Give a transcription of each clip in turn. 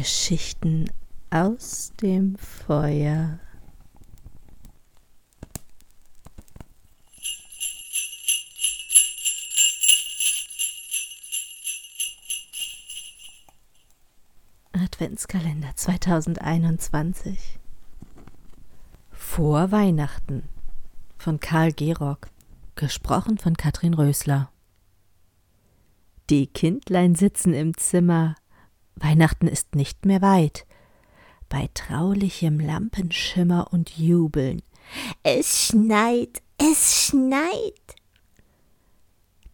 Geschichten aus dem Feuer. Adventskalender 2021 Vor Weihnachten von Karl Gerock, gesprochen von Katrin Rösler. Die Kindlein sitzen im Zimmer, Weihnachten ist nicht mehr weit. Bei traulichem Lampenschimmer und Jubeln. Es schneit, es schneit.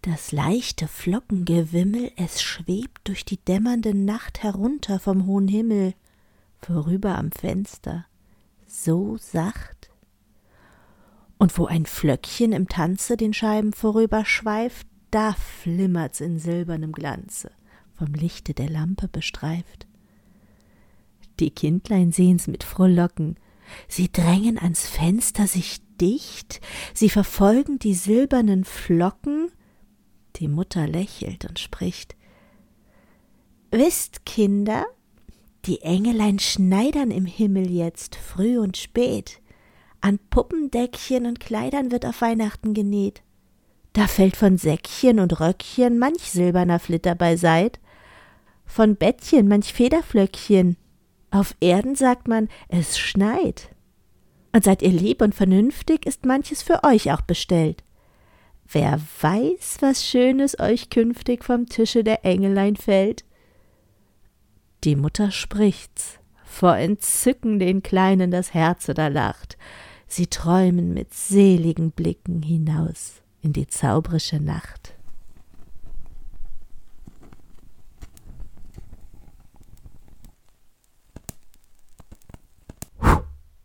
Das leichte Flockengewimmel, es schwebt durch die dämmernde Nacht herunter vom hohen Himmel, vorüber am Fenster, so sacht. Und wo ein Flöckchen im Tanze den Scheiben vorüberschweift, da flimmert's in silbernem Glanze vom Lichte der Lampe bestreift. Die Kindlein sehen's mit Frohlocken, sie drängen ans Fenster sich dicht, sie verfolgen die silbernen Flocken, die Mutter lächelt und spricht. Wisst, Kinder, die Engelein schneidern im Himmel jetzt früh und spät, an Puppendeckchen und Kleidern wird auf Weihnachten genäht. Da fällt von Säckchen und Röckchen manch silberner Flitter beiseit, von Bettchen manch Federflöckchen. Auf Erden sagt man, es schneit. Und seid ihr lieb und vernünftig, ist manches für euch auch bestellt. Wer weiß, was Schönes euch künftig vom Tische der Engelein fällt? Die Mutter spricht's, vor Entzücken den Kleinen das Herze da lacht. Sie träumen mit seligen Blicken hinaus in die zaubrische Nacht.